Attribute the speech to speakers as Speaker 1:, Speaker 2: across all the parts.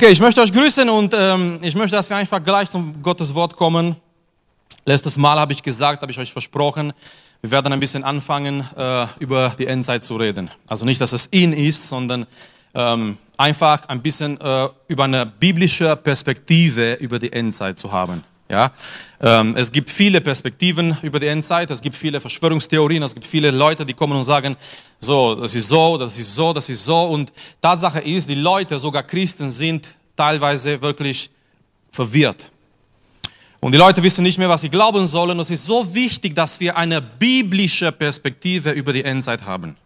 Speaker 1: Okay, ich möchte euch grüßen und ähm, ich möchte, dass wir einfach gleich zum Gottes Wort kommen. Letztes Mal habe ich gesagt, habe ich euch versprochen, wir werden ein bisschen anfangen, äh, über die Endzeit zu reden. Also nicht, dass es in ist, sondern ähm, einfach ein bisschen äh, über eine biblische Perspektive über die Endzeit zu haben. Ja, ähm, es gibt viele Perspektiven über die Endzeit, es gibt viele Verschwörungstheorien, es gibt viele Leute, die kommen und sagen, so, das ist so, das ist so, das ist so. Und Tatsache ist, die Leute, sogar Christen, sind teilweise wirklich verwirrt. Und die Leute wissen nicht mehr, was sie glauben sollen. Es ist so wichtig, dass wir eine biblische Perspektive über die Endzeit haben.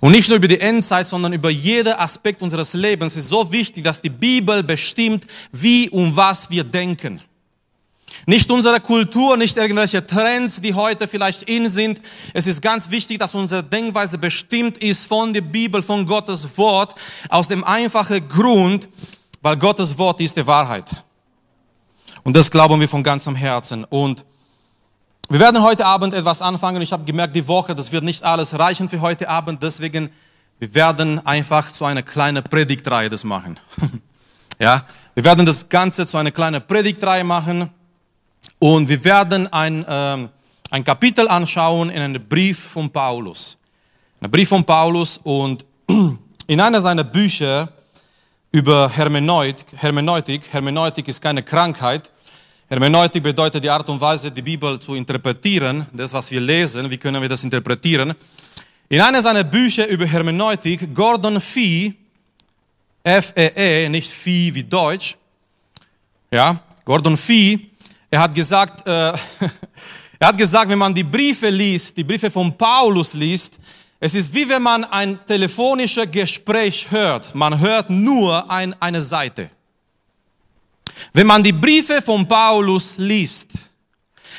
Speaker 1: Und nicht nur über die Endzeit, sondern über jeden Aspekt unseres Lebens. Es ist so wichtig, dass die Bibel bestimmt, wie und was wir denken. Nicht unsere Kultur, nicht irgendwelche Trends, die heute vielleicht in sind. Es ist ganz wichtig, dass unsere Denkweise bestimmt ist von der Bibel, von Gottes Wort, aus dem einfachen Grund, weil Gottes Wort ist die Wahrheit. Und das glauben wir von ganzem Herzen. Und wir werden heute Abend etwas anfangen. Ich habe gemerkt, die Woche, das wird nicht alles reichen für heute Abend. Deswegen, wir werden einfach zu einer kleinen Predigtreihe das machen. ja, wir werden das Ganze zu einer kleinen Predigtreihe machen. Und wir werden ein, ähm, ein Kapitel anschauen in einem Brief von Paulus. Ein Brief von Paulus und in einer seiner Bücher über Hermeneutik, Hermeneutik, Hermeneutik ist keine Krankheit. Hermeneutik bedeutet die Art und Weise, die Bibel zu interpretieren, das, was wir lesen, wie können wir das interpretieren. In einer seiner Bücher über Hermeneutik, Gordon Fee, F-E-E, -E, nicht Fee wie Deutsch, ja, Gordon Fee, er hat gesagt, äh, er hat gesagt, wenn man die Briefe liest, die Briefe von Paulus liest, es ist wie wenn man ein telefonisches Gespräch hört. Man hört nur ein, eine Seite. Wenn man die Briefe von Paulus liest,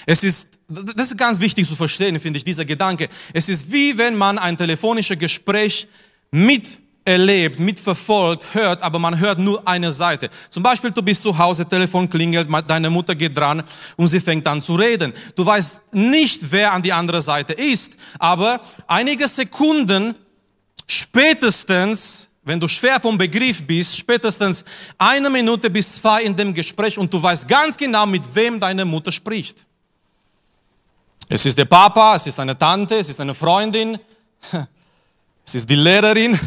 Speaker 1: es ist, das ist ganz wichtig zu verstehen, finde ich, dieser Gedanke. Es ist wie wenn man ein telefonisches Gespräch mit erlebt, mitverfolgt, hört, aber man hört nur eine Seite. Zum Beispiel, du bist zu Hause, Telefon klingelt, deine Mutter geht dran und sie fängt an zu reden. Du weißt nicht, wer an die andere Seite ist, aber einige Sekunden spätestens, wenn du schwer vom Begriff bist, spätestens eine Minute bis zwei in dem Gespräch und du weißt ganz genau, mit wem deine Mutter spricht. Es ist der Papa, es ist eine Tante, es ist eine Freundin, es ist die Lehrerin.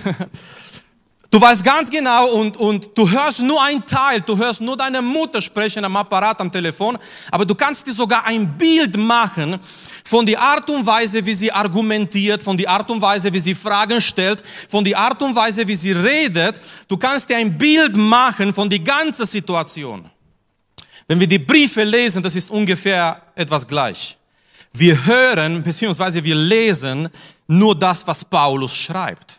Speaker 1: Du weißt ganz genau und, und du hörst nur ein Teil, du hörst nur deine Mutter sprechen am Apparat, am Telefon, aber du kannst dir sogar ein Bild machen von der Art und Weise, wie sie argumentiert, von der Art und Weise, wie sie Fragen stellt, von der Art und Weise, wie sie redet. Du kannst dir ein Bild machen von der ganzen Situation. Wenn wir die Briefe lesen, das ist ungefähr etwas gleich. Wir hören bzw. wir lesen nur das, was Paulus schreibt.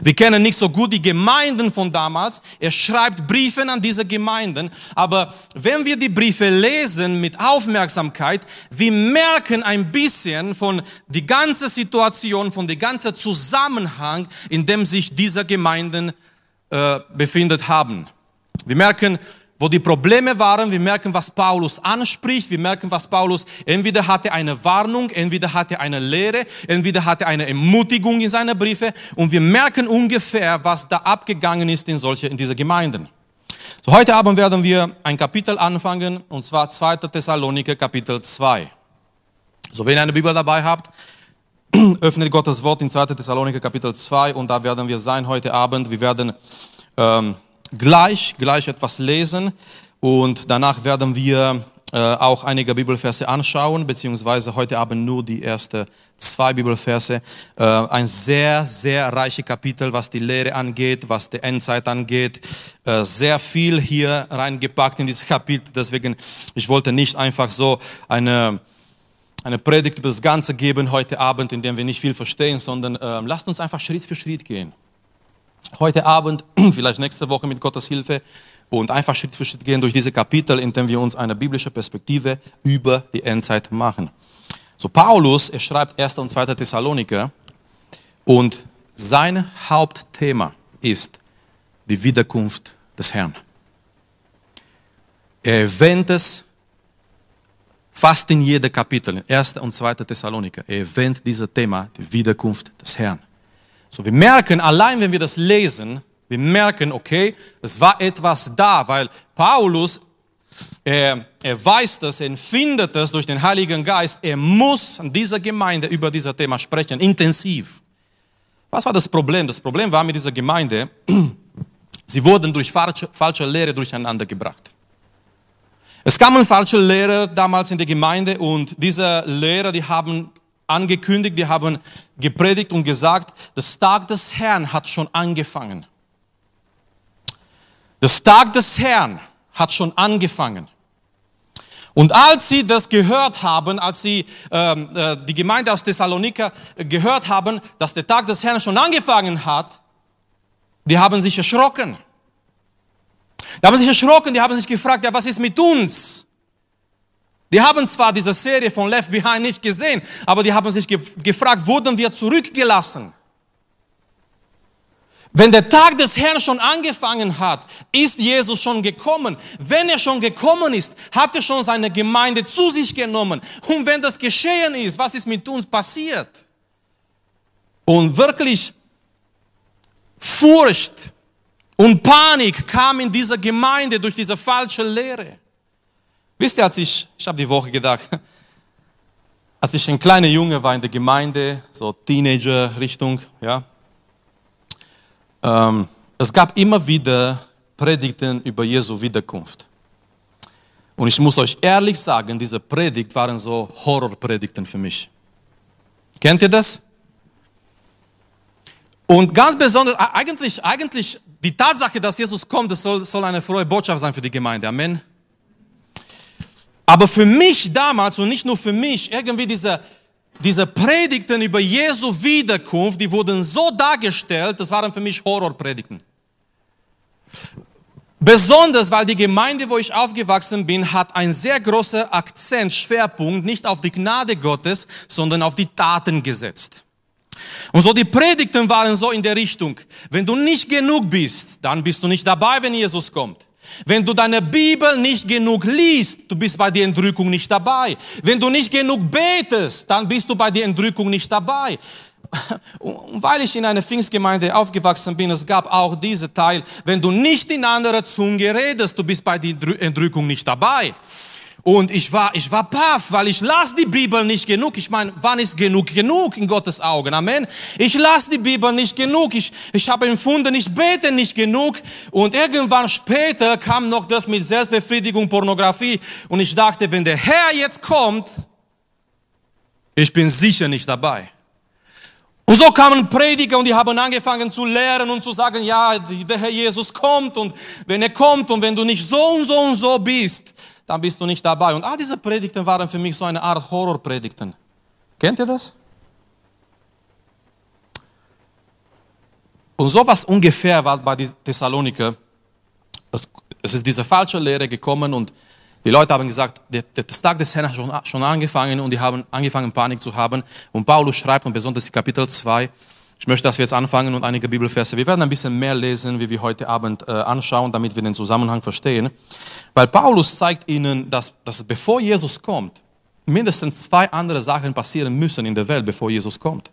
Speaker 1: Wir kennen nicht so gut die Gemeinden von damals. Er schreibt Briefe an diese Gemeinden. Aber wenn wir die Briefe lesen mit Aufmerksamkeit, wir merken ein bisschen von die ganze Situation, von der ganze Zusammenhang, in dem sich diese Gemeinden äh, befindet haben. Wir merken, wo die Probleme waren. Wir merken, was Paulus anspricht. Wir merken, was Paulus entweder hatte eine Warnung, entweder hatte eine Lehre, entweder hatte eine Ermutigung in seinen Briefe. Und wir merken ungefähr, was da abgegangen ist in solche, in diese Gemeinden. So, heute Abend werden wir ein Kapitel anfangen, und zwar 2. Thessaloniker Kapitel 2. So, wenn ihr eine Bibel dabei habt, öffnet Gottes Wort in 2. Thessaloniker Kapitel 2 und da werden wir sein heute Abend. Wir werden ähm, gleich, gleich etwas lesen und danach werden wir äh, auch einige Bibelverse anschauen, beziehungsweise heute Abend nur die ersten zwei Bibelverse. Äh, ein sehr, sehr reiche Kapitel, was die Lehre angeht, was die Endzeit angeht. Äh, sehr viel hier reingepackt in dieses Kapitel. Deswegen, ich wollte nicht einfach so eine eine Predigt über das Ganze geben heute Abend, in dem wir nicht viel verstehen, sondern äh, lasst uns einfach Schritt für Schritt gehen heute Abend, vielleicht nächste Woche mit Gottes Hilfe und einfach Schritt für Schritt gehen durch diese Kapitel, indem wir uns eine biblische Perspektive über die Endzeit machen. So Paulus, er schreibt 1. und 2. Thessaloniker und sein Hauptthema ist die Wiederkunft des Herrn. Er erwähnt es fast in jedem Kapitel, 1. und 2. Thessaloniker. Er erwähnt dieses Thema, die Wiederkunft des Herrn. So, wir merken allein, wenn wir das lesen, Wir merken, okay, es war etwas da, weil Paulus, er, er weiß das, er empfindet das durch den Heiligen Geist. Er muss an dieser Gemeinde über dieses Thema sprechen, intensiv. Was war das Problem? Das Problem war mit dieser Gemeinde, sie wurden durch falsche, falsche Lehre durcheinander gebracht. Es kamen falsche Lehrer damals in die Gemeinde und diese Lehrer, die haben angekündigt, die haben gepredigt und gesagt, das Tag des Herrn hat schon angefangen. Das Tag des Herrn hat schon angefangen. Und als sie das gehört haben, als sie ähm, äh, die Gemeinde aus Thessalonika gehört haben, dass der Tag des Herrn schon angefangen hat, die haben sich erschrocken. Die haben sich erschrocken, die haben sich gefragt, ja, was ist mit uns? Die haben zwar diese Serie von Left Behind nicht gesehen, aber die haben sich ge gefragt, wurden wir zurückgelassen? Wenn der Tag des Herrn schon angefangen hat, ist Jesus schon gekommen. Wenn er schon gekommen ist, hat er schon seine Gemeinde zu sich genommen. Und wenn das geschehen ist, was ist mit uns passiert? Und wirklich Furcht und Panik kam in dieser Gemeinde durch diese falsche Lehre. Wisst ihr, als ich, ich habe die Woche gedacht, als ich ein kleiner Junge war in der Gemeinde, so Teenager-Richtung, ja, ähm, es gab immer wieder Predigten über Jesu Wiederkunft. Und ich muss euch ehrlich sagen, diese Predigt waren so Horrorpredigten für mich. Kennt ihr das? Und ganz besonders, eigentlich, eigentlich die Tatsache, dass Jesus kommt, das soll, soll eine frohe Botschaft sein für die Gemeinde. Amen. Aber für mich damals und nicht nur für mich, irgendwie diese, diese Predigten über Jesu Wiederkunft, die wurden so dargestellt, das waren für mich Horrorpredigten. Besonders, weil die Gemeinde, wo ich aufgewachsen bin, hat einen sehr großen Akzent, Schwerpunkt nicht auf die Gnade Gottes, sondern auf die Taten gesetzt. Und so die Predigten waren so in der Richtung, wenn du nicht genug bist, dann bist du nicht dabei, wenn Jesus kommt. Wenn du deine Bibel nicht genug liest, du bist bei der Entrückung nicht dabei. Wenn du nicht genug betest, dann bist du bei der Entrückung nicht dabei. Und weil ich in einer Pfingstgemeinde aufgewachsen bin, es gab auch diese Teil, wenn du nicht in andere Zunge redest, du bist bei der Entrückung nicht dabei. Und ich war, ich war paff, weil ich las die Bibel nicht genug. Ich meine, wann ist genug genug in Gottes Augen? Amen. Ich las die Bibel nicht genug. Ich, ich habe empfunden, ich bete nicht genug. Und irgendwann später kam noch das mit Selbstbefriedigung, Pornografie. Und ich dachte, wenn der Herr jetzt kommt, ich bin sicher nicht dabei. Und so kamen Prediger und die haben angefangen zu lehren und zu sagen, ja, der Herr Jesus kommt und wenn er kommt und wenn du nicht so und so und so bist, dann bist du nicht dabei. Und all diese Predigten waren für mich so eine Art Horrorpredigten. Kennt ihr das? Und sowas ungefähr war bei Thessaloniker. Es ist diese falsche Lehre gekommen und die Leute haben gesagt, der, Tag des Herrn hat schon, angefangen und die haben angefangen Panik zu haben. Und Paulus schreibt, und besonders Kapitel 2, ich möchte, dass wir jetzt anfangen und einige Bibelverse. Wir werden ein bisschen mehr lesen, wie wir heute Abend äh, anschauen, damit wir den Zusammenhang verstehen. Weil Paulus zeigt ihnen, dass, dass bevor Jesus kommt, mindestens zwei andere Sachen passieren müssen in der Welt, bevor Jesus kommt.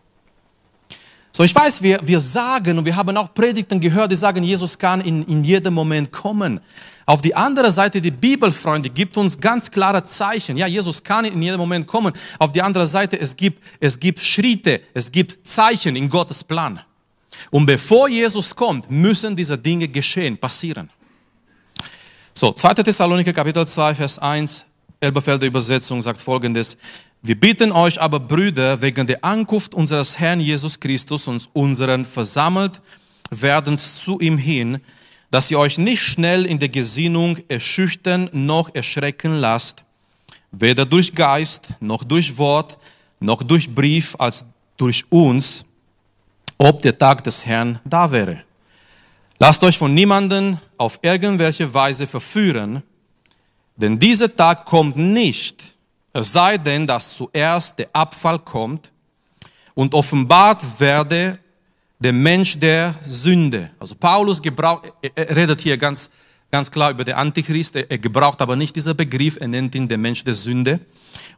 Speaker 1: So, ich weiß, wir, wir sagen und wir haben auch Predigten gehört, die sagen, Jesus kann in, in jedem Moment kommen. Auf die andere Seite, die Bibelfreunde gibt uns ganz klare Zeichen. Ja, Jesus kann in jedem Moment kommen. Auf die andere Seite, es gibt, es gibt Schritte, es gibt Zeichen in Gottes Plan. Und bevor Jesus kommt, müssen diese Dinge geschehen, passieren. So, 2. Thessaloniker Kapitel 2, Vers 1, Elberfelder Übersetzung sagt folgendes. Wir bitten euch aber, Brüder, wegen der Ankunft unseres Herrn Jesus Christus und unseren versammelt werden zu ihm hin, dass ihr euch nicht schnell in der Gesinnung erschüchtern noch erschrecken lasst, weder durch Geist, noch durch Wort, noch durch Brief, als durch uns, ob der Tag des Herrn da wäre. Lasst euch von niemanden auf irgendwelche Weise verführen, denn dieser Tag kommt nicht, es sei denn, dass zuerst der Abfall kommt und offenbart werde der Mensch der Sünde. Also Paulus gebraucht, er redet hier ganz, ganz klar über den Antichrist, er gebraucht aber nicht diesen Begriff, er nennt ihn der Mensch der Sünde.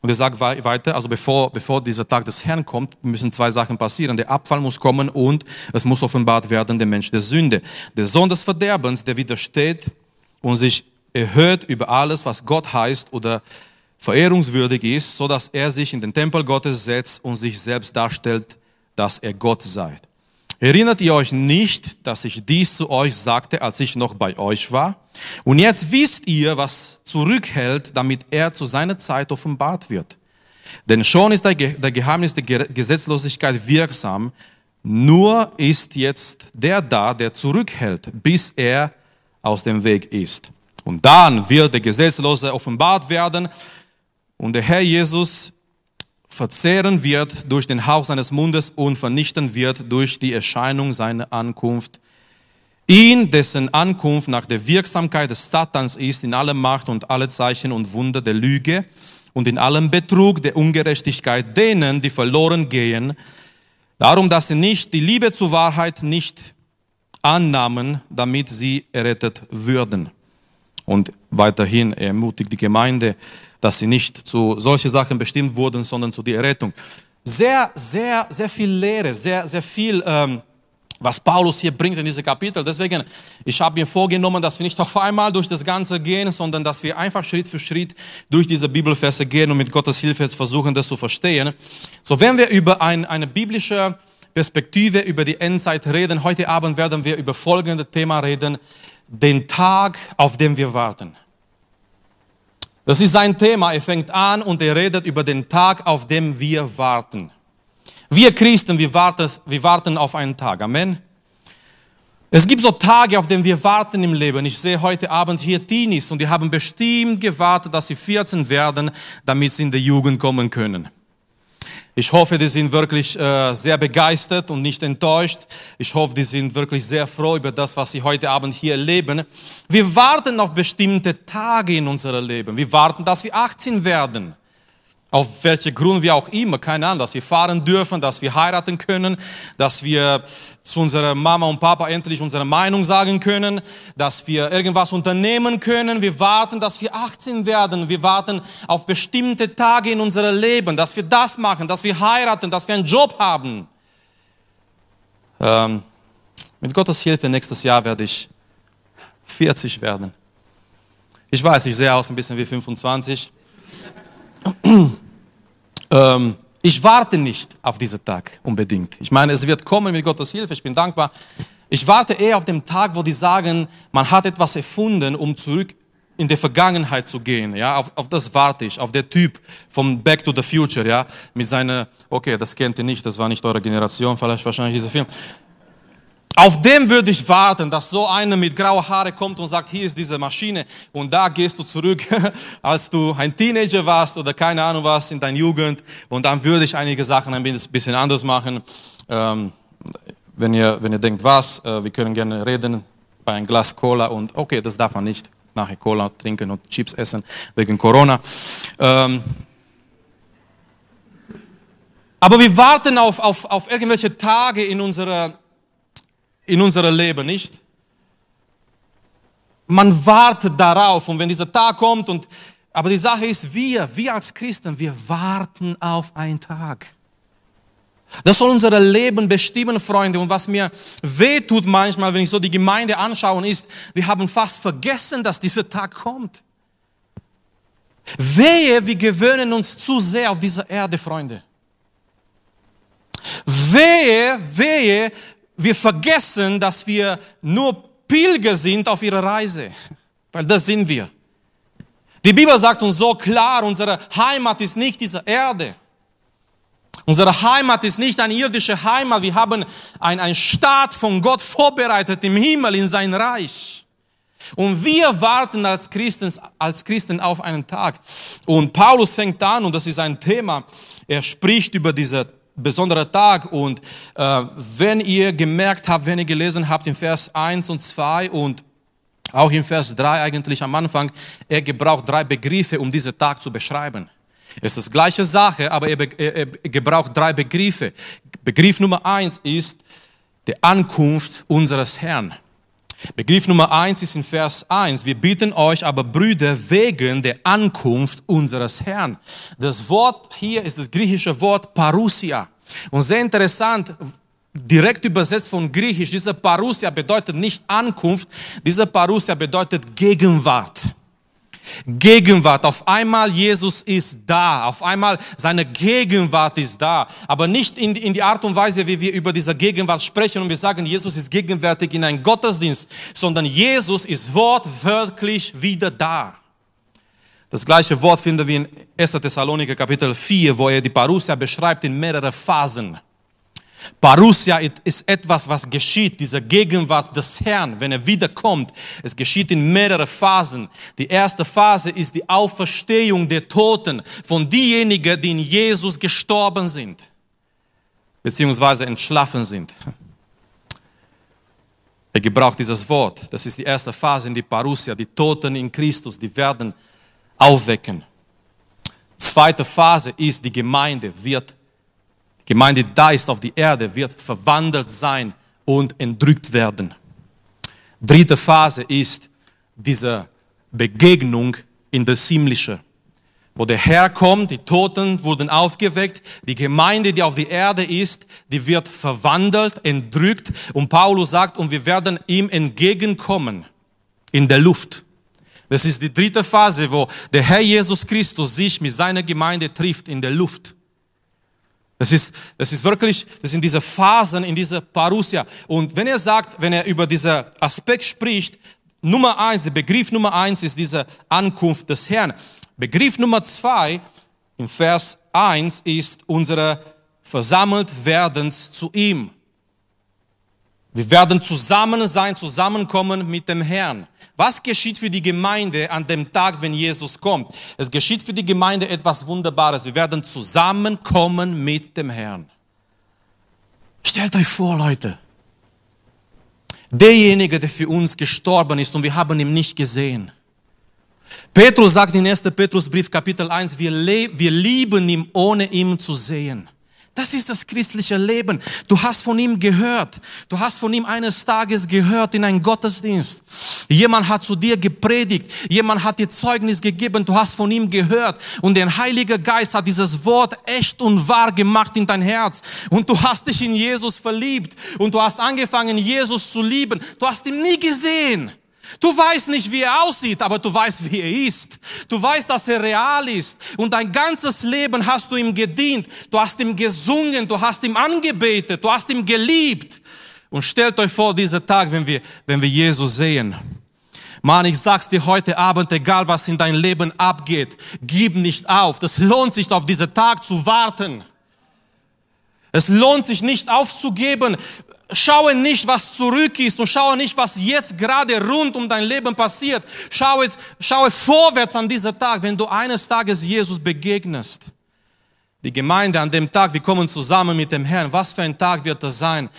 Speaker 1: Und er sagt weiter, also bevor, bevor dieser Tag des Herrn kommt, müssen zwei Sachen passieren. Der Abfall muss kommen und es muss offenbart werden, der Mensch der Sünde. Der Sohn des Verderbens, der widersteht und sich erhöht über alles, was Gott heißt oder verehrungswürdig ist, so dass er sich in den Tempel Gottes setzt und sich selbst darstellt, dass er Gott sei. Erinnert ihr euch nicht, dass ich dies zu euch sagte, als ich noch bei euch war? Und jetzt wisst ihr, was zurückhält, damit er zu seiner Zeit offenbart wird. Denn schon ist der, Geheimnis der Gesetzlosigkeit wirksam, nur ist jetzt der da, der zurückhält, bis er aus dem Weg ist. Und dann wird der Gesetzlose offenbart werden und der Herr Jesus verzehren wird durch den Hauch seines Mundes und vernichten wird durch die Erscheinung seiner Ankunft. Ihn, dessen Ankunft nach der Wirksamkeit des Satans ist, in aller Macht und alle Zeichen und Wunder der Lüge und in allem Betrug der Ungerechtigkeit denen, die verloren gehen, darum, dass sie nicht die Liebe zur Wahrheit nicht annahmen, damit sie errettet würden. Und weiterhin ermutigt die Gemeinde, dass sie nicht zu solche Sachen bestimmt wurden, sondern zu der Errettung. Sehr, sehr, sehr viel Lehre, sehr, sehr viel, ähm, was Paulus hier bringt in diese Kapitel. Deswegen, ich habe mir vorgenommen, dass wir nicht auf einmal durch das Ganze gehen, sondern dass wir einfach Schritt für Schritt durch diese Bibelverse gehen und mit Gottes Hilfe jetzt versuchen, das zu verstehen. So, wenn wir über ein, eine biblische Perspektive über die Endzeit reden, heute Abend werden wir über folgende Thema reden den Tag, auf den wir warten. Das ist sein Thema. Er fängt an und er redet über den Tag, auf den wir warten. Wir Christen, wir warten, wir warten auf einen Tag. Amen. Es gibt so Tage, auf denen wir warten im Leben. Ich sehe heute Abend hier Teenies und die haben bestimmt gewartet, dass sie 14 werden, damit sie in die Jugend kommen können. Ich hoffe, die sind wirklich äh, sehr begeistert und nicht enttäuscht. Ich hoffe, die sind wirklich sehr froh über das, was sie heute Abend hier erleben. Wir warten auf bestimmte Tage in unserem Leben. Wir warten, dass wir 18 werden auf welche Grund wir auch immer, keine Ahnung, dass wir fahren dürfen, dass wir heiraten können, dass wir zu unserer Mama und Papa endlich unsere Meinung sagen können, dass wir irgendwas unternehmen können. Wir warten, dass wir 18 werden. Wir warten auf bestimmte Tage in unserem Leben, dass wir das machen, dass wir heiraten, dass wir einen Job haben. Ähm, mit Gottes Hilfe nächstes Jahr werde ich 40 werden. Ich weiß, ich sehe aus ein bisschen wie 25. Ähm, ich warte nicht auf diesen Tag unbedingt. Ich meine, es wird kommen mit Gottes Hilfe. Ich bin dankbar. Ich warte eher auf den Tag, wo die sagen, man hat etwas erfunden, um zurück in die Vergangenheit zu gehen. Ja, auf, auf das warte ich. Auf der Typ vom Back to the Future. Ja, mit seiner, okay, das kennt ihr nicht, das war nicht eure Generation, vielleicht wahrscheinlich dieser Film. Auf dem würde ich warten, dass so einer mit grauer Haare kommt und sagt, hier ist diese Maschine und da gehst du zurück, als du ein Teenager warst oder keine Ahnung was in deiner Jugend und dann würde ich einige Sachen ein bisschen anders machen. Ähm, wenn, ihr, wenn ihr denkt, was, äh, wir können gerne reden bei einem Glas Cola und okay, das darf man nicht, nachher Cola trinken und Chips essen wegen Corona. Ähm, aber wir warten auf, auf, auf irgendwelche Tage in unserer in unserem Leben, nicht? Man wartet darauf und wenn dieser Tag kommt und, aber die Sache ist, wir, wir als Christen, wir warten auf einen Tag. Das soll unser Leben bestimmen, Freunde. Und was mir weh tut manchmal, wenn ich so die Gemeinde anschaue, ist, wir haben fast vergessen, dass dieser Tag kommt. Wehe, wir gewöhnen uns zu sehr auf dieser Erde, Freunde. Wehe, wehe, wir vergessen, dass wir nur Pilger sind auf ihrer Reise, weil das sind wir. Die Bibel sagt uns so klar, unsere Heimat ist nicht diese Erde. Unsere Heimat ist nicht eine irdische Heimat. Wir haben ein, ein Staat von Gott vorbereitet im Himmel, in sein Reich. Und wir warten als Christen, als Christen auf einen Tag. Und Paulus fängt an, und das ist ein Thema, er spricht über diese besonderer Tag. Und äh, wenn ihr gemerkt habt, wenn ihr gelesen habt in Vers 1 und 2 und auch in Vers 3 eigentlich am Anfang, er gebraucht drei Begriffe, um diesen Tag zu beschreiben. Es ist gleiche Sache, aber er, er, er gebraucht drei Begriffe. Begriff Nummer eins ist die Ankunft unseres Herrn. Begriff Nummer eins ist in Vers 1. Wir bitten euch aber, Brüder, wegen der Ankunft unseres Herrn. Das Wort hier ist das griechische Wort Parousia. Und sehr interessant, direkt übersetzt von Griechisch, dieser Parousia bedeutet nicht Ankunft, dieser Parousia bedeutet Gegenwart. Gegenwart. Auf einmal Jesus ist da. Auf einmal seine Gegenwart ist da. Aber nicht in, in die Art und Weise, wie wir über diese Gegenwart sprechen und wir sagen, Jesus ist gegenwärtig in einem Gottesdienst, sondern Jesus ist wortwörtlich wieder da. Das gleiche Wort finden wir in 1. Thessaloniker Kapitel 4, wo er die Parousia beschreibt in mehrere Phasen. Parousia ist etwas, was geschieht, diese Gegenwart des Herrn, wenn er wiederkommt. Es geschieht in mehrere Phasen. Die erste Phase ist die Auferstehung der Toten von diejenigen, die in Jesus gestorben sind, beziehungsweise entschlafen sind. Er gebraucht dieses Wort. Das ist die erste Phase in die Parousia. Die Toten in Christus, die werden aufwecken. Zweite Phase ist, die Gemeinde wird Gemeinde da ist auf die Erde, wird verwandelt sein und entrückt werden. Dritte Phase ist diese Begegnung in das Himmlische, wo der Herr kommt, die Toten wurden aufgeweckt, die Gemeinde, die auf die Erde ist, die wird verwandelt, entrückt und Paulus sagt, und wir werden ihm entgegenkommen in der Luft. Das ist die dritte Phase, wo der Herr Jesus Christus sich mit seiner Gemeinde trifft in der Luft. Das ist, das ist wirklich, das sind diese Phasen in dieser Parousia. Und wenn er sagt, wenn er über diesen Aspekt spricht, Nummer eins, der Begriff Nummer eins ist diese Ankunft des Herrn. Begriff Nummer zwei im Vers eins ist unsere versammelt werdens zu ihm. Wir werden zusammen sein, zusammenkommen mit dem Herrn. Was geschieht für die Gemeinde an dem Tag, wenn Jesus kommt? Es geschieht für die Gemeinde etwas Wunderbares. Wir werden zusammenkommen mit dem Herrn. Stellt euch vor, Leute. Derjenige, der für uns gestorben ist und wir haben ihn nicht gesehen. Petrus sagt in 1. Petrusbrief Kapitel 1, wir, wir lieben ihn, ohne ihn zu sehen. Das ist das christliche Leben. Du hast von ihm gehört. Du hast von ihm eines Tages gehört in einem Gottesdienst. Jemand hat zu dir gepredigt. Jemand hat dir Zeugnis gegeben. Du hast von ihm gehört. Und der Heilige Geist hat dieses Wort echt und wahr gemacht in dein Herz. Und du hast dich in Jesus verliebt. Und du hast angefangen, Jesus zu lieben. Du hast ihn nie gesehen. Du weißt nicht, wie er aussieht, aber du weißt, wie er ist. Du weißt, dass er real ist. Und dein ganzes Leben hast du ihm gedient. Du hast ihm gesungen, du hast ihm angebetet, du hast ihm geliebt. Und stellt euch vor, dieser Tag, wenn wir, wenn wir Jesus sehen. Mann, ich sag's dir heute Abend, egal was in dein Leben abgeht, gib nicht auf. Das lohnt sich auf diesen Tag zu warten. Es lohnt sich nicht aufzugeben. Schaue nicht, was zurück ist und schaue nicht, was jetzt gerade rund um dein Leben passiert. Schaue, schaue vorwärts an dieser Tag, wenn du eines Tages Jesus begegnest. Die Gemeinde an dem Tag, wir kommen zusammen mit dem Herrn. Was für ein Tag wird das sein,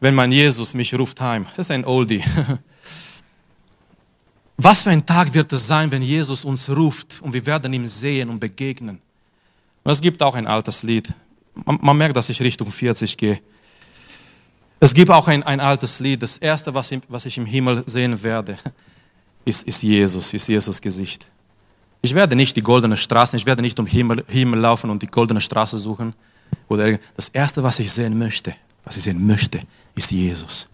Speaker 1: wenn mein Jesus mich ruft heim? Das ist ein Oldie. Was für ein Tag wird es sein, wenn Jesus uns ruft und wir werden ihm sehen und begegnen? Es gibt auch ein altes Lied. Man, man merkt, dass ich Richtung 40 gehe. Es gibt auch ein, ein altes Lied. Das erste, was ich, was ich im Himmel sehen werde, ist, ist Jesus, ist Jesus Gesicht. Ich werde nicht die goldene Straße, ich werde nicht um Himmel, Himmel laufen und die goldene Straße suchen. Oder das erste, was ich sehen möchte, was ich sehen möchte, ist Jesus.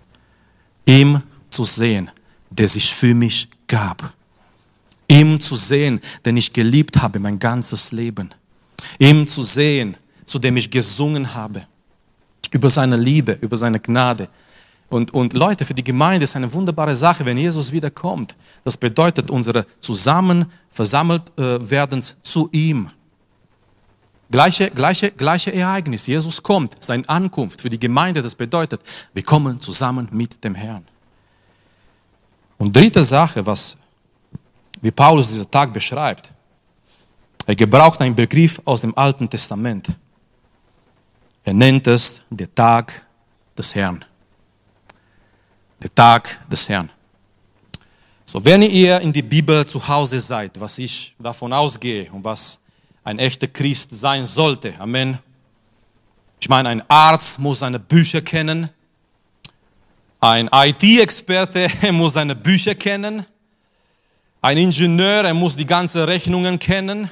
Speaker 1: Ihm zu sehen, der sich für mich gab. Ihm zu sehen, den ich geliebt habe mein ganzes Leben. Ihm zu sehen, zu dem ich gesungen habe über seine Liebe, über seine Gnade. Und, und Leute, für die Gemeinde ist eine wunderbare Sache, wenn Jesus wiederkommt. Das bedeutet unsere zusammen versammelt äh, werden zu ihm. Gleiche, gleiche, gleiche Ereignis. Jesus kommt, seine Ankunft für die Gemeinde, das bedeutet, wir kommen zusammen mit dem Herrn. Und dritte Sache, was wie Paulus diesen Tag beschreibt, er gebraucht einen Begriff aus dem Alten Testament. Er nennt es der Tag des Herrn. Der Tag des Herrn. So, wenn ihr in die Bibel zu Hause seid, was ich davon ausgehe und was ein echter Christ sein sollte, Amen. Ich meine, ein Arzt muss seine Bücher kennen. Ein IT-Experte muss seine Bücher kennen. Ein Ingenieur, er muss die ganzen Rechnungen kennen.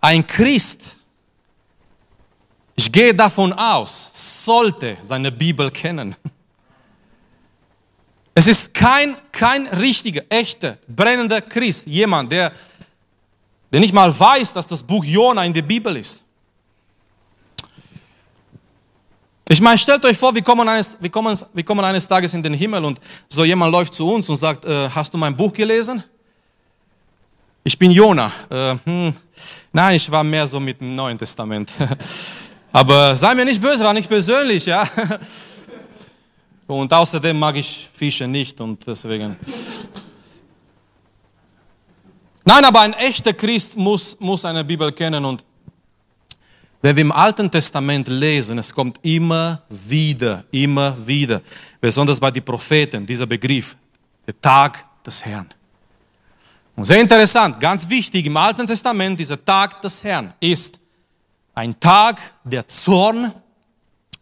Speaker 1: Ein Christ, ich gehe davon aus, sollte seine Bibel kennen. Es ist kein, kein richtiger, echter, brennender Christ, jemand, der, der nicht mal weiß, dass das Buch Jona in der Bibel ist. Ich meine, stellt euch vor, wir kommen, eines, wir, kommen, wir kommen eines Tages in den Himmel und so jemand läuft zu uns und sagt, äh, hast du mein Buch gelesen? Ich bin Jona. Äh, hm, nein, ich war mehr so mit dem Neuen Testament. Aber sei mir nicht böse, war nicht persönlich, ja. Und außerdem mag ich Fische nicht und deswegen. Nein, aber ein echter Christ muss, muss eine Bibel kennen und wenn wir im Alten Testament lesen, es kommt immer wieder, immer wieder, besonders bei den Propheten, dieser Begriff, der Tag des Herrn. Und sehr interessant, ganz wichtig, im Alten Testament, dieser Tag des Herrn ist ein Tag der Zorn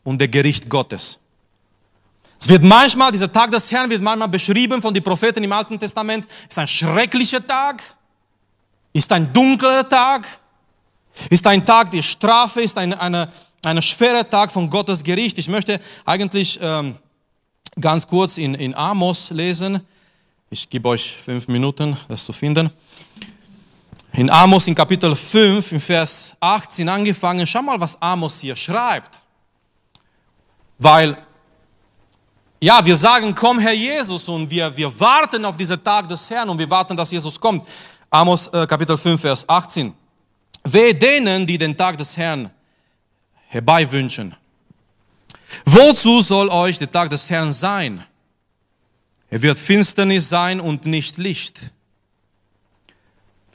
Speaker 1: und der Gericht Gottes. Es wird manchmal, dieser Tag des Herrn wird manchmal beschrieben von den Propheten im Alten Testament, ist ein schrecklicher Tag, ist ein dunkler Tag, ist ein Tag der Strafe, ist ein eine, eine schwere Tag von Gottes Gericht. Ich möchte eigentlich ähm, ganz kurz in, in Amos lesen. Ich gebe euch fünf Minuten, das zu finden. In Amos in Kapitel 5, in Vers 18 angefangen. Schau mal, was Amos hier schreibt. Weil, ja, wir sagen, komm Herr Jesus und wir, wir warten auf diesen Tag des Herrn und wir warten, dass Jesus kommt. Amos äh, Kapitel 5, Vers 18. Wehe denen, die den Tag des Herrn herbeiwünschen. Wozu soll euch der Tag des Herrn sein? Er wird Finsternis sein und nicht Licht.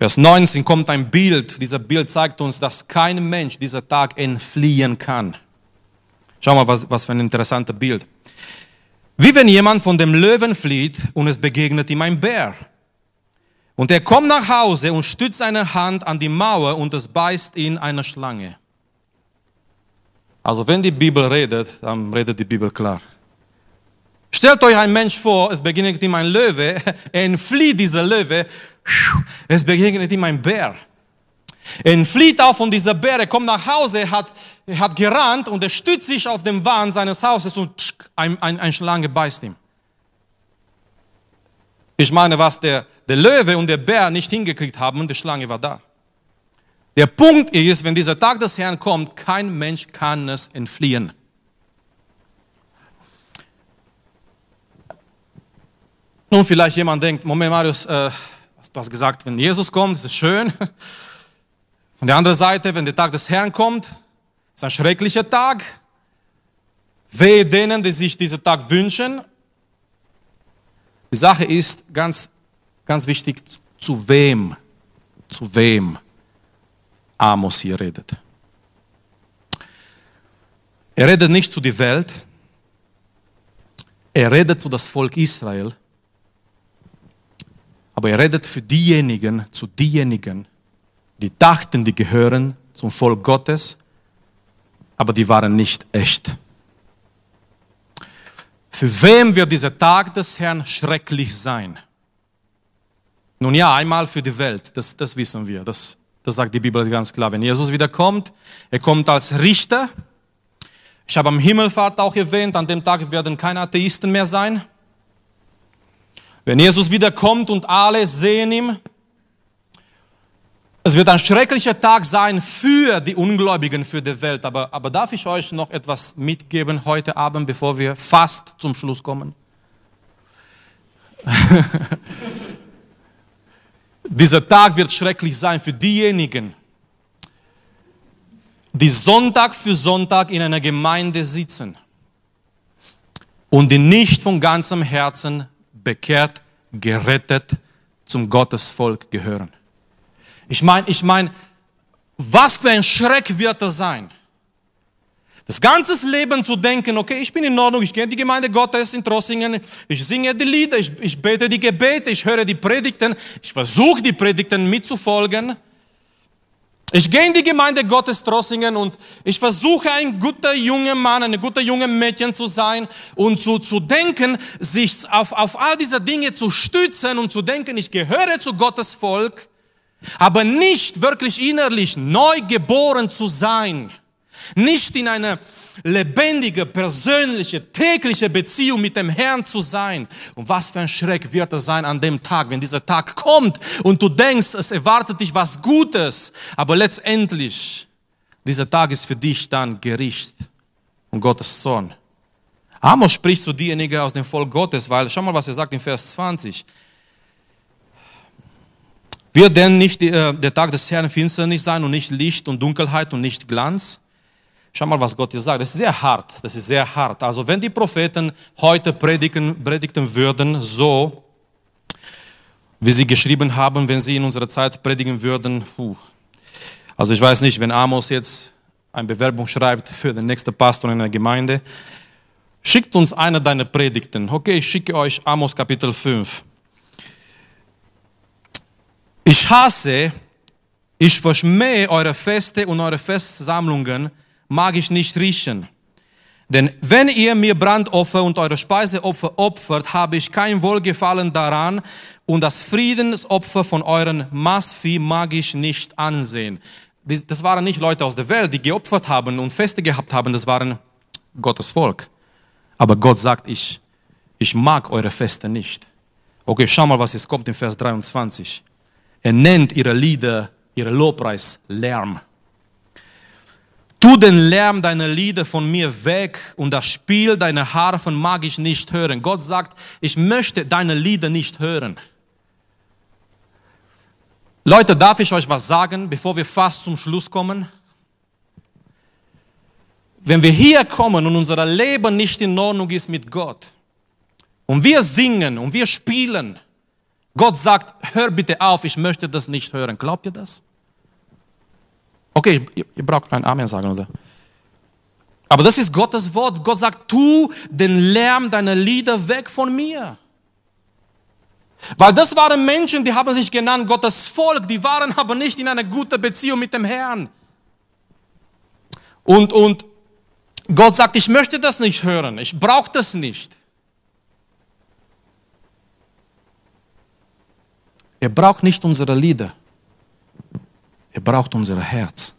Speaker 1: Vers 19 kommt ein Bild. Dieser Bild zeigt uns, dass kein Mensch dieser Tag entfliehen kann. Schau mal, was, was für ein interessantes Bild. Wie wenn jemand von dem Löwen flieht und es begegnet ihm ein Bär. Und er kommt nach Hause und stützt seine Hand an die Mauer und es beißt ihn eine Schlange. Also wenn die Bibel redet, dann redet die Bibel klar. Stellt euch ein Mensch vor, es begegnet ihm ein Löwe, er entflieht dieser Löwe, es begegnet ihm ein Bär. Er entflieht auch von dieser Bär, er kommt nach Hause, er hat, er hat gerannt und er stützt sich auf den Wand seines Hauses und ein, ein, ein Schlange beißt ihm. Ich meine, was der, der Löwe und der Bär nicht hingekriegt haben und die Schlange war da. Der Punkt ist, wenn dieser Tag des Herrn kommt, kein Mensch kann es entfliehen. Nun, vielleicht jemand denkt, Moment, Marius, äh, du hast gesagt, wenn Jesus kommt, ist es schön. Von der anderen Seite, wenn der Tag des Herrn kommt, ist ein schrecklicher Tag. Wehe denen, die sich diesen Tag wünschen die Sache ist ganz, ganz wichtig, zu wem, zu wem Amos hier redet. Er redet nicht zu der Welt, er redet zu das Volk Israel, aber er redet für diejenigen, zu diejenigen, die dachten, die gehören zum Volk Gottes, aber die waren nicht echt. Für wem wird dieser Tag des Herrn schrecklich sein? Nun ja, einmal für die Welt, das, das wissen wir, das, das sagt die Bibel ganz klar. Wenn Jesus wiederkommt, er kommt als Richter. Ich habe am Himmelfahrt auch erwähnt, an dem Tag werden keine Atheisten mehr sein. Wenn Jesus wiederkommt und alle sehen ihn, es wird ein schrecklicher Tag sein für die Ungläubigen, für die Welt. Aber, aber darf ich euch noch etwas mitgeben heute Abend, bevor wir fast zum Schluss kommen? Dieser Tag wird schrecklich sein für diejenigen, die Sonntag für Sonntag in einer Gemeinde sitzen und die nicht von ganzem Herzen bekehrt, gerettet zum Gottesvolk gehören. Ich meine, ich meine, was für ein Schreck wird das sein? Das ganze Leben zu denken, okay, ich bin in Ordnung, ich gehe in die Gemeinde Gottes in Trossingen, ich singe die Lieder, ich, ich bete die Gebete, ich höre die Predigten, ich versuche die Predigten mitzufolgen. Ich gehe in die Gemeinde Gottes Trossingen und ich versuche ein guter junger Mann, eine gute junge Mädchen zu sein und zu, zu denken, sich auf, auf all diese Dinge zu stützen und zu denken, ich gehöre zu Gottes Volk, aber nicht wirklich innerlich neu geboren zu sein, nicht in eine lebendige, persönliche, tägliche Beziehung mit dem Herrn zu sein. Und was für ein Schreck wird es sein an dem Tag, wenn dieser Tag kommt und du denkst, es erwartet dich was Gutes, aber letztendlich, dieser Tag ist für dich dann Gericht und Gottes Zorn. Amos spricht zu diejenigen aus dem Volk Gottes, weil schau mal, was er sagt in Vers 20. Wird denn nicht äh, der Tag des Herrn Finsternis sein und nicht Licht und Dunkelheit und nicht Glanz? Schau mal, was Gott hier sagt. Das ist sehr hart. Das ist sehr hart. Also wenn die Propheten heute predigen, predigten würden, so wie sie geschrieben haben, wenn sie in unserer Zeit predigen würden, puh. also ich weiß nicht, wenn Amos jetzt eine Bewerbung schreibt für den nächsten Pastor in einer Gemeinde, schickt uns eine deiner Predigten. Okay, ich schicke euch Amos Kapitel 5. Ich hasse, ich verschmähe eure Feste und eure Festsammlungen, mag ich nicht riechen. Denn wenn ihr mir Brandopfer und eure Speiseopfer opfert, habe ich kein Wohlgefallen daran und das Friedensopfer von euren Mastvieh mag ich nicht ansehen. Das waren nicht Leute aus der Welt, die geopfert haben und Feste gehabt haben, das waren Gottes Volk. Aber Gott sagt, ich, ich mag eure Feste nicht. Okay, schau mal, was jetzt kommt in Vers 23. Er nennt ihre Lieder, ihre Lobpreis Lärm. Tu den Lärm deiner Lieder von mir weg und das Spiel deiner Harfen mag ich nicht hören. Gott sagt, ich möchte deine Lieder nicht hören. Leute, darf ich euch was sagen, bevor wir fast zum Schluss kommen? Wenn wir hier kommen und unser Leben nicht in Ordnung ist mit Gott und wir singen und wir spielen, Gott sagt, hör bitte auf, ich möchte das nicht hören. Glaubt ihr das? Okay, ihr, braucht kein Amen sagen, oder? Aber das ist Gottes Wort. Gott sagt, tu den Lärm deiner Lieder weg von mir. Weil das waren Menschen, die haben sich genannt Gottes Volk, die waren aber nicht in einer guten Beziehung mit dem Herrn. Und, und Gott sagt, ich möchte das nicht hören, ich brauche das nicht. Er braucht nicht unsere Lieder. Er braucht unser Herz.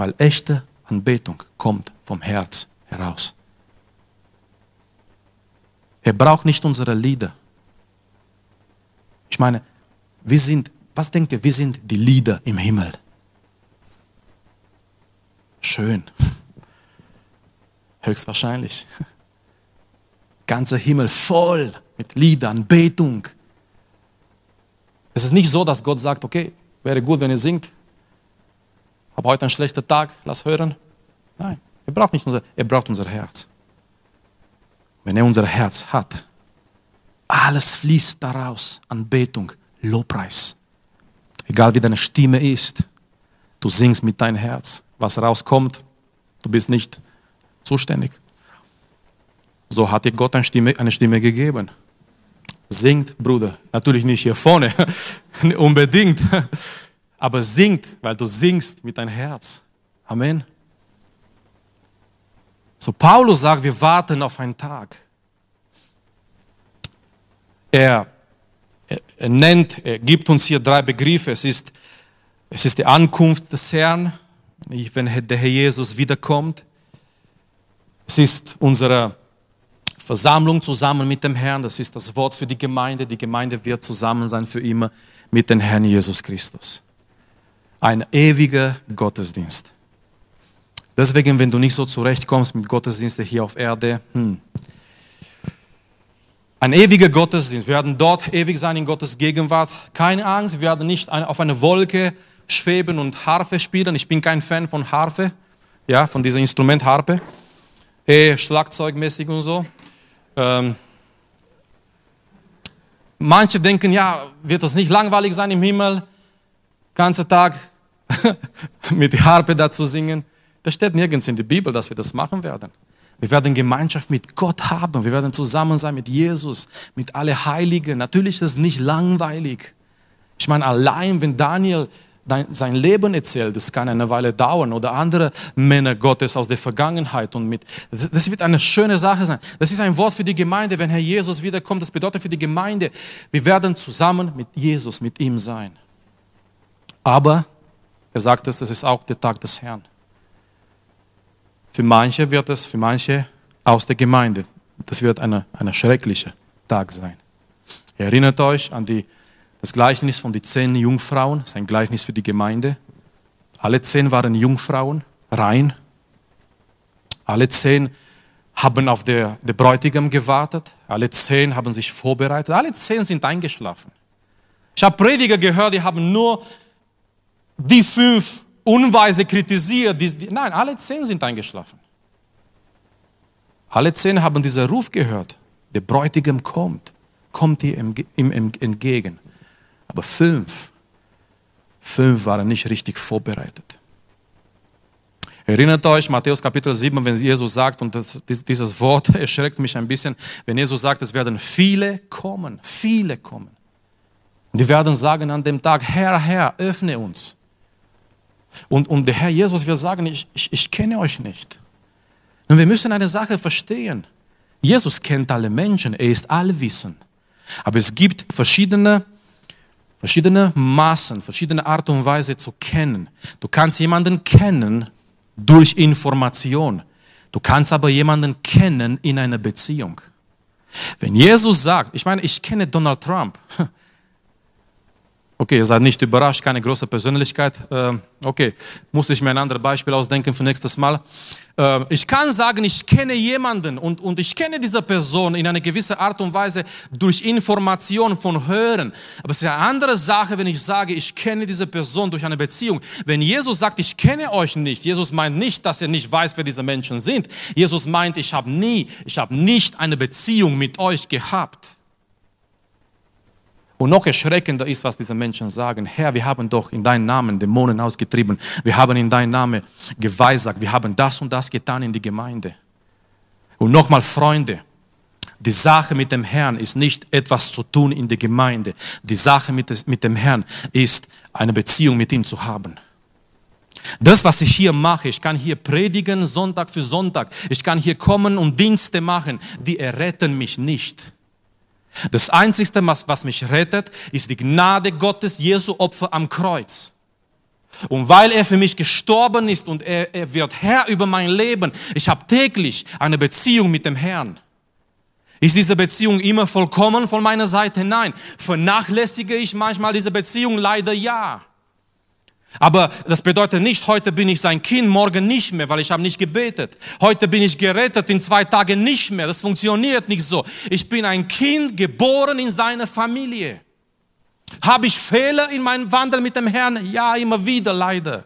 Speaker 1: Weil echte Anbetung kommt vom Herz heraus. Er braucht nicht unsere Lieder. Ich meine, wir sind, was denkt ihr, wir sind die Lieder im Himmel. Schön. Höchstwahrscheinlich. Ganzer Himmel voll mit Liedern, Betung. Es ist nicht so, dass Gott sagt, okay, wäre gut, wenn ihr singt. Hab heute einen schlechten Tag, lass hören. Nein, er braucht nicht unser, er braucht unser Herz. Wenn er unser Herz hat, alles fließt daraus, Anbetung, Lobpreis. Egal wie deine Stimme ist, du singst mit deinem Herz. Was rauskommt, du bist nicht zuständig. So hat dir Gott eine Stimme, eine Stimme gegeben. Singt, Bruder. Natürlich nicht hier vorne, unbedingt. Aber singt, weil du singst mit deinem Herz. Amen. So, Paulus sagt, wir warten auf einen Tag. Er, er, er nennt, er gibt uns hier drei Begriffe. Es ist, es ist die Ankunft des Herrn, wenn der Herr Jesus wiederkommt. Es ist unsere Versammlung zusammen mit dem Herrn, das ist das Wort für die Gemeinde. Die Gemeinde wird zusammen sein für immer mit dem Herrn Jesus Christus. Ein ewiger Gottesdienst. Deswegen, wenn du nicht so zurechtkommst mit Gottesdiensten hier auf Erde, hm. ein ewiger Gottesdienst. Wir werden dort ewig sein in Gottes Gegenwart. Keine Angst, wir werden nicht auf einer Wolke schweben und Harfe spielen. Ich bin kein Fan von Harfe, ja, von diesem Instrument Harpe, eh, Schlagzeugmäßig und so. Ähm, manche denken, ja, wird es nicht langweilig sein im Himmel, ganze Tag mit Harpe dazu singen. Das steht nirgends in der Bibel, dass wir das machen werden. Wir werden Gemeinschaft mit Gott haben. Wir werden zusammen sein mit Jesus, mit alle Heiligen. Natürlich ist es nicht langweilig. Ich meine, allein wenn Daniel sein Leben erzählt, das kann eine Weile dauern oder andere Männer Gottes aus der Vergangenheit und mit, das wird eine schöne Sache sein. Das ist ein Wort für die Gemeinde, wenn Herr Jesus wiederkommt. Das bedeutet für die Gemeinde, wir werden zusammen mit Jesus, mit ihm sein. Aber, er sagt es, das ist auch der Tag des Herrn. Für manche wird es, für manche aus der Gemeinde, das wird ein eine schrecklicher Tag sein. Erinnert euch an die das Gleichnis von den zehn Jungfrauen ist ein Gleichnis für die Gemeinde. Alle zehn waren Jungfrauen, rein. Alle zehn haben auf der, der Bräutigam gewartet. Alle zehn haben sich vorbereitet. Alle zehn sind eingeschlafen. Ich habe Prediger gehört, die haben nur die fünf Unweise kritisiert. Die, die, nein, alle zehn sind eingeschlafen. Alle zehn haben diesen Ruf gehört. Der Bräutigam kommt, kommt ihm entgegen. Aber fünf, fünf waren nicht richtig vorbereitet. Erinnert euch, Matthäus Kapitel 7, wenn Jesus sagt, und das, dieses Wort erschreckt mich ein bisschen, wenn Jesus sagt, es werden viele kommen, viele kommen. Die werden sagen an dem Tag, Herr, Herr, öffne uns. Und, und der Herr Jesus wird sagen, ich, ich, ich kenne euch nicht. Und wir müssen eine Sache verstehen. Jesus kennt alle Menschen, er ist allwissend. Aber es gibt verschiedene verschiedene Maßen, verschiedene Art und Weise zu kennen. Du kannst jemanden kennen durch Information. Du kannst aber jemanden kennen in einer Beziehung. Wenn Jesus sagt, ich meine, ich kenne Donald Trump. Okay, ihr seid nicht überrascht, keine große Persönlichkeit. Ähm, okay, muss ich mir ein anderes Beispiel ausdenken für nächstes Mal. Ähm, ich kann sagen, ich kenne jemanden und, und ich kenne diese Person in einer gewissen Art und Weise durch Information von Hören. Aber es ist eine andere Sache, wenn ich sage, ich kenne diese Person durch eine Beziehung. Wenn Jesus sagt, ich kenne euch nicht, Jesus meint nicht, dass er nicht weiß, wer diese Menschen sind. Jesus meint, ich habe nie, ich habe nicht eine Beziehung mit euch gehabt. Und noch erschreckender ist, was diese Menschen sagen. Herr, wir haben doch in deinem Namen Dämonen ausgetrieben. Wir haben in deinem Namen geweissagt. Wir haben das und das getan in die Gemeinde. Und nochmal, Freunde, die Sache mit dem Herrn ist nicht etwas zu tun in der Gemeinde. Die Sache mit, dem Herrn ist, eine Beziehung mit ihm zu haben. Das, was ich hier mache, ich kann hier predigen Sonntag für Sonntag. Ich kann hier kommen und Dienste machen. Die erretten mich nicht. Das Einzige, was mich rettet, ist die Gnade Gottes, Jesu Opfer am Kreuz. Und weil er für mich gestorben ist und er, er wird Herr über mein Leben, ich habe täglich eine Beziehung mit dem Herrn. Ist diese Beziehung immer vollkommen von meiner Seite? Nein. Vernachlässige ich manchmal diese Beziehung? Leider ja. Aber das bedeutet nicht, heute bin ich sein Kind, morgen nicht mehr, weil ich habe nicht gebetet. Heute bin ich gerettet, in zwei Tagen nicht mehr. Das funktioniert nicht so. Ich bin ein Kind, geboren in seiner Familie. Habe ich Fehler in meinem Wandel mit dem Herrn? Ja, immer wieder, leider.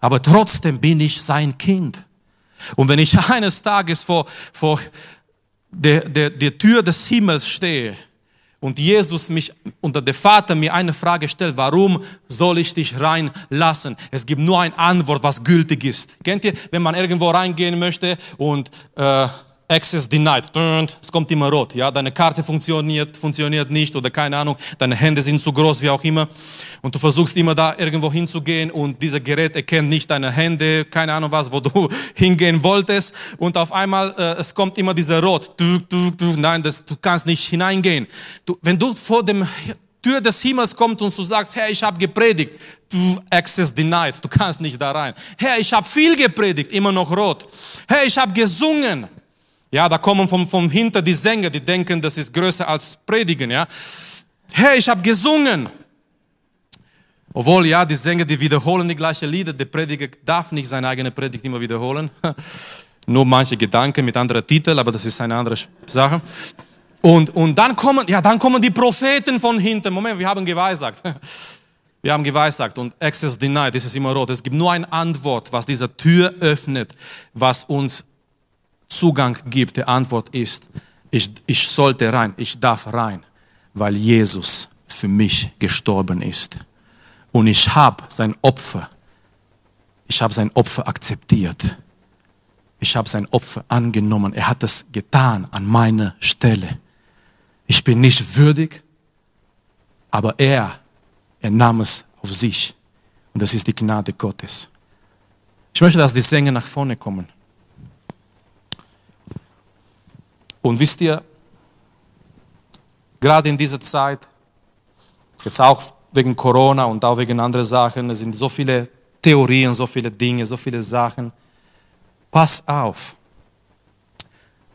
Speaker 1: Aber trotzdem bin ich sein Kind. Und wenn ich eines Tages vor, vor der, der, der Tür des Himmels stehe, und Jesus mich unter der Vater mir eine Frage stellt, warum soll ich dich reinlassen? Es gibt nur eine Antwort, was gültig ist. Kennt ihr, wenn man irgendwo reingehen möchte und äh, Access denied. Es kommt immer rot. Ja, deine Karte funktioniert, funktioniert nicht oder keine Ahnung. Deine Hände sind zu groß, wie auch immer. Und du versuchst immer da irgendwo hinzugehen und dieser Gerät erkennt nicht deine Hände, keine Ahnung was, wo du hingehen wolltest. Und auf einmal äh, es kommt immer dieser rot. Nein, das, du kannst nicht hineingehen. Du, wenn du vor dem Tür des Himmels kommst und du sagst, Herr, ich habe gepredigt, du access denied, du kannst nicht da rein. Herr, ich habe viel gepredigt, immer noch rot. Herr, ich habe gesungen. Ja, da kommen vom, vom hinter die Sänger, die denken, das ist größer als Predigen. Ja, hey, ich habe gesungen. Obwohl, ja, die Sänger, die wiederholen die gleichen Lieder. Der Prediger darf nicht seine eigene Predigt immer wiederholen. Nur manche Gedanken mit anderen Titeln, aber das ist eine andere Sache. Und, und dann kommen, ja, dann kommen die Propheten von hinten. Moment, wir haben geweissagt. Wir haben geweissagt und Access denied, das ist immer rot. Es gibt nur eine Antwort, was diese Tür öffnet, was uns Zugang gibt, die Antwort ist, ich, ich sollte rein, ich darf rein, weil Jesus für mich gestorben ist. Und ich habe sein Opfer, ich habe sein Opfer akzeptiert. Ich habe sein Opfer angenommen. Er hat es getan an meiner Stelle. Ich bin nicht würdig, aber er Er nahm es auf sich. Und das ist die Gnade Gottes. Ich möchte, dass die Sänger nach vorne kommen. Und wisst ihr, gerade in dieser Zeit, jetzt auch wegen Corona und auch wegen anderen Sachen, es sind so viele Theorien, so viele Dinge, so viele Sachen. Pass auf.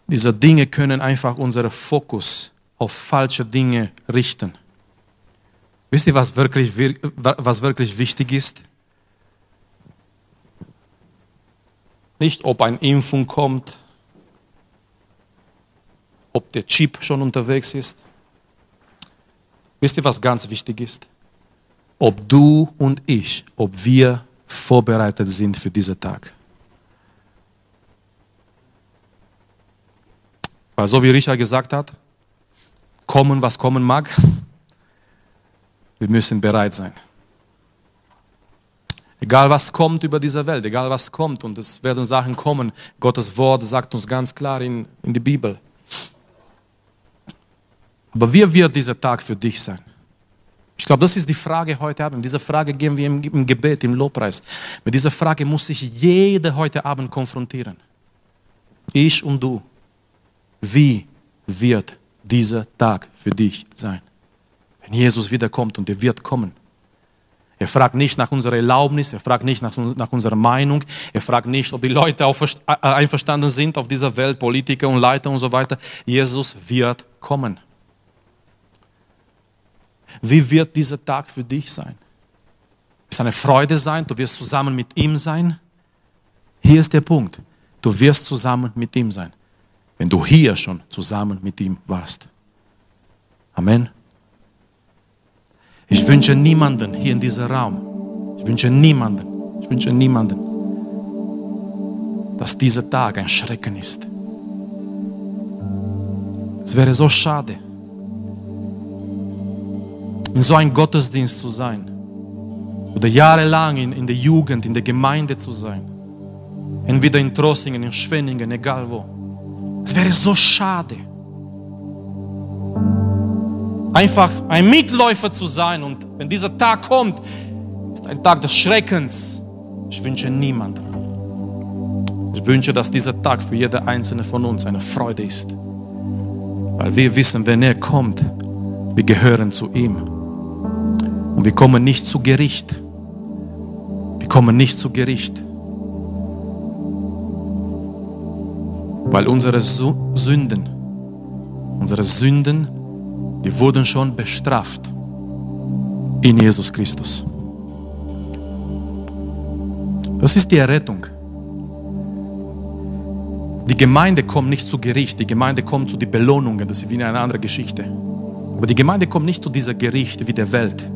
Speaker 1: Diese Dinge können einfach unseren Fokus auf falsche Dinge richten. Wisst ihr, was wirklich, was wirklich wichtig ist? Nicht, ob eine Impfung kommt, ob der Chip schon unterwegs ist. Wisst ihr, was ganz wichtig ist? Ob du und ich, ob wir vorbereitet sind für diesen Tag. Weil so wie Richard gesagt hat, kommen, was kommen mag, wir müssen bereit sein. Egal was kommt über diese Welt, egal was kommt, und es werden Sachen kommen, Gottes Wort sagt uns ganz klar in, in die Bibel. Aber wie wird dieser Tag für dich sein? Ich glaube, das ist die Frage heute Abend. Diese Frage gehen wir im, im Gebet, im Lobpreis. Mit dieser Frage muss sich jeder heute Abend konfrontieren. Ich und du. Wie wird dieser Tag für dich sein? Wenn Jesus wiederkommt und er wird kommen. Er fragt nicht nach unserer Erlaubnis, er fragt nicht nach, nach unserer Meinung, er fragt nicht, ob die Leute äh, einverstanden sind auf dieser Welt, Politiker und Leiter und so weiter. Jesus wird kommen. Wie wird dieser Tag für dich sein? Es ist eine Freude sein, du wirst zusammen mit ihm sein. Hier ist der Punkt. Du wirst zusammen mit ihm sein, wenn du hier schon zusammen mit ihm warst. Amen. Ich wünsche niemanden hier in diesem Raum, ich wünsche niemanden, ich wünsche niemanden, dass dieser Tag ein Schrecken ist. Es wäre so schade in so einem Gottesdienst zu sein oder jahrelang in, in der Jugend, in der Gemeinde zu sein, entweder in Trossingen, in Schwenningen, egal wo. Es wäre so schade, einfach ein Mitläufer zu sein und wenn dieser Tag kommt, ist ein Tag des Schreckens. Ich wünsche niemandem. Ich wünsche, dass dieser Tag für jeder einzelne von uns eine Freude ist. Weil wir wissen, wenn er kommt, wir gehören zu ihm. Und wir kommen nicht zu Gericht. Wir kommen nicht zu Gericht. Weil unsere Sünden, unsere Sünden, die wurden schon bestraft in Jesus Christus. Das ist die Errettung. Die Gemeinde kommt nicht zu Gericht, die Gemeinde kommt zu den Belohnungen, das ist wie eine andere Geschichte. Aber die Gemeinde kommt nicht zu dieser Gericht wie der Welt.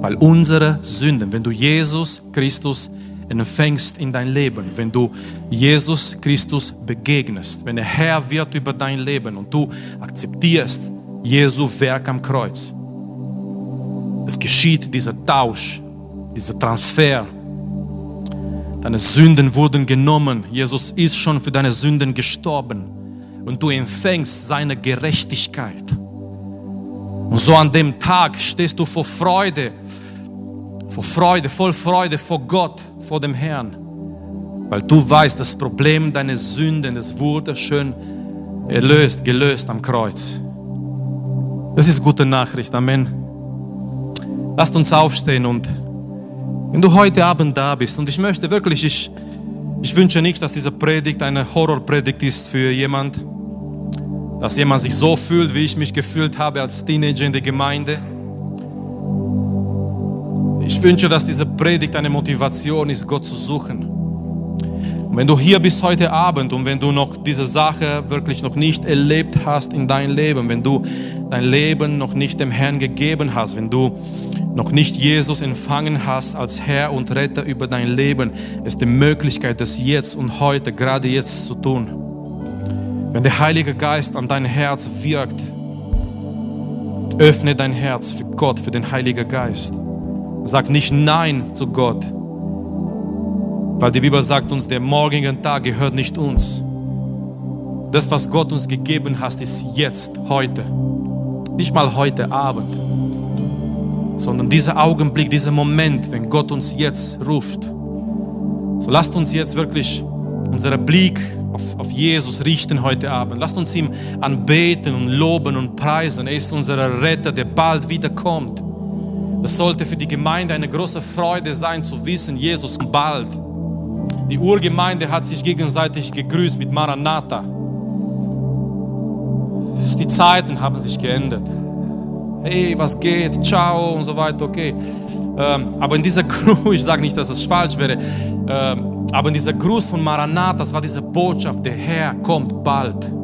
Speaker 1: Weil unsere Sünden, wenn du Jesus Christus empfängst in dein Leben, wenn du Jesus Christus begegnest, wenn er Herr wird über dein Leben und du akzeptierst Jesu Werk am Kreuz, es geschieht dieser Tausch, dieser Transfer. Deine Sünden wurden genommen. Jesus ist schon für deine Sünden gestorben und du empfängst seine Gerechtigkeit. Und so an dem Tag stehst du vor Freude vor Freude, voll Freude vor Gott, vor dem Herrn. Weil du weißt, das Problem deiner Sünden, es wurde schön erlöst, gelöst am Kreuz. Das ist gute Nachricht. Amen. Lasst uns aufstehen und wenn du heute Abend da bist und ich möchte wirklich, ich, ich wünsche nicht, dass diese Predigt eine Horrorpredigt ist für jemand, dass jemand sich so fühlt, wie ich mich gefühlt habe als Teenager in der Gemeinde ich wünsche, dass diese Predigt eine Motivation ist, Gott zu suchen. Und wenn du hier bist heute Abend und wenn du noch diese Sache wirklich noch nicht erlebt hast in deinem Leben, wenn du dein Leben noch nicht dem Herrn gegeben hast, wenn du noch nicht Jesus empfangen hast als Herr und Retter über dein Leben, ist die Möglichkeit, das jetzt und heute, gerade jetzt zu tun. Wenn der Heilige Geist an dein Herz wirkt, öffne dein Herz für Gott, für den Heiligen Geist. Sag nicht Nein zu Gott. Weil die Bibel sagt uns, der morgige Tag gehört nicht uns. Das, was Gott uns gegeben hat, ist jetzt, heute. Nicht mal heute Abend. sondern dieser Augenblick, dieser Moment, wenn Gott uns jetzt ruft. So lasst uns jetzt wirklich unseren Blick auf, auf Jesus richten heute Abend. Lasst uns ihm anbeten und loben und preisen. Er ist unser Retter, der bald wiederkommt. Das sollte für die Gemeinde eine große Freude sein, zu wissen, Jesus kommt bald. Die Urgemeinde hat sich gegenseitig gegrüßt mit Maranatha. Die Zeiten haben sich geändert. Hey, was geht? Ciao und so weiter, okay. Ähm, aber in dieser Gruß, ich sage nicht, dass es falsch wäre, ähm, aber in dieser Gruß von Maranatha, das war diese Botschaft, der Herr kommt bald.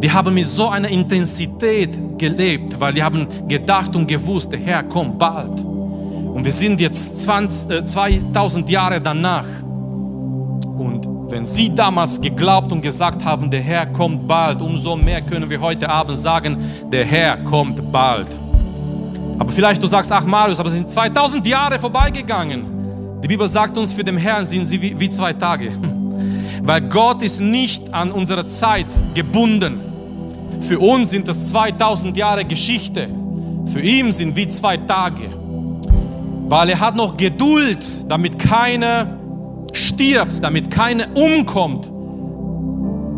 Speaker 1: Die haben mit so einer Intensität gelebt, weil die haben gedacht und gewusst, der Herr kommt bald. Und wir sind jetzt 20, äh, 2000 Jahre danach. Und wenn sie damals geglaubt und gesagt haben, der Herr kommt bald, umso mehr können wir heute Abend sagen, der Herr kommt bald. Aber vielleicht du sagst, ach Marius, aber es sind 2000 Jahre vorbeigegangen. Die Bibel sagt uns, für den Herrn sind sie wie, wie zwei Tage. Weil Gott ist nicht an unsere Zeit gebunden. Für uns sind das 2000 Jahre Geschichte. Für ihn sind wie zwei Tage. Weil er hat noch Geduld, damit keiner stirbt, damit keiner umkommt,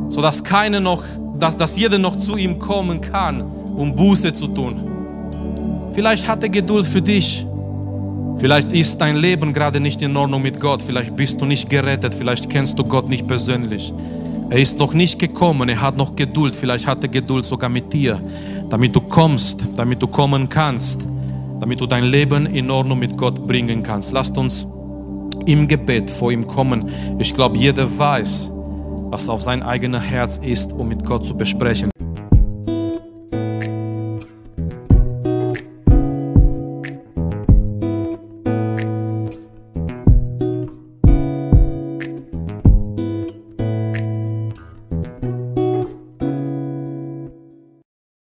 Speaker 1: sodass keiner noch, dass, dass jeder noch zu ihm kommen kann, um Buße zu tun. Vielleicht hat er Geduld für dich. Vielleicht ist dein Leben gerade nicht in Ordnung mit Gott. Vielleicht bist du nicht gerettet. Vielleicht kennst du Gott nicht persönlich. Er ist noch nicht gekommen. Er hat noch Geduld. Vielleicht hat er Geduld sogar mit dir, damit du kommst, damit du kommen kannst, damit du dein Leben in Ordnung mit Gott bringen kannst. Lasst uns im Gebet vor ihm kommen. Ich glaube, jeder weiß, was auf sein eigenes Herz ist, um mit Gott zu besprechen.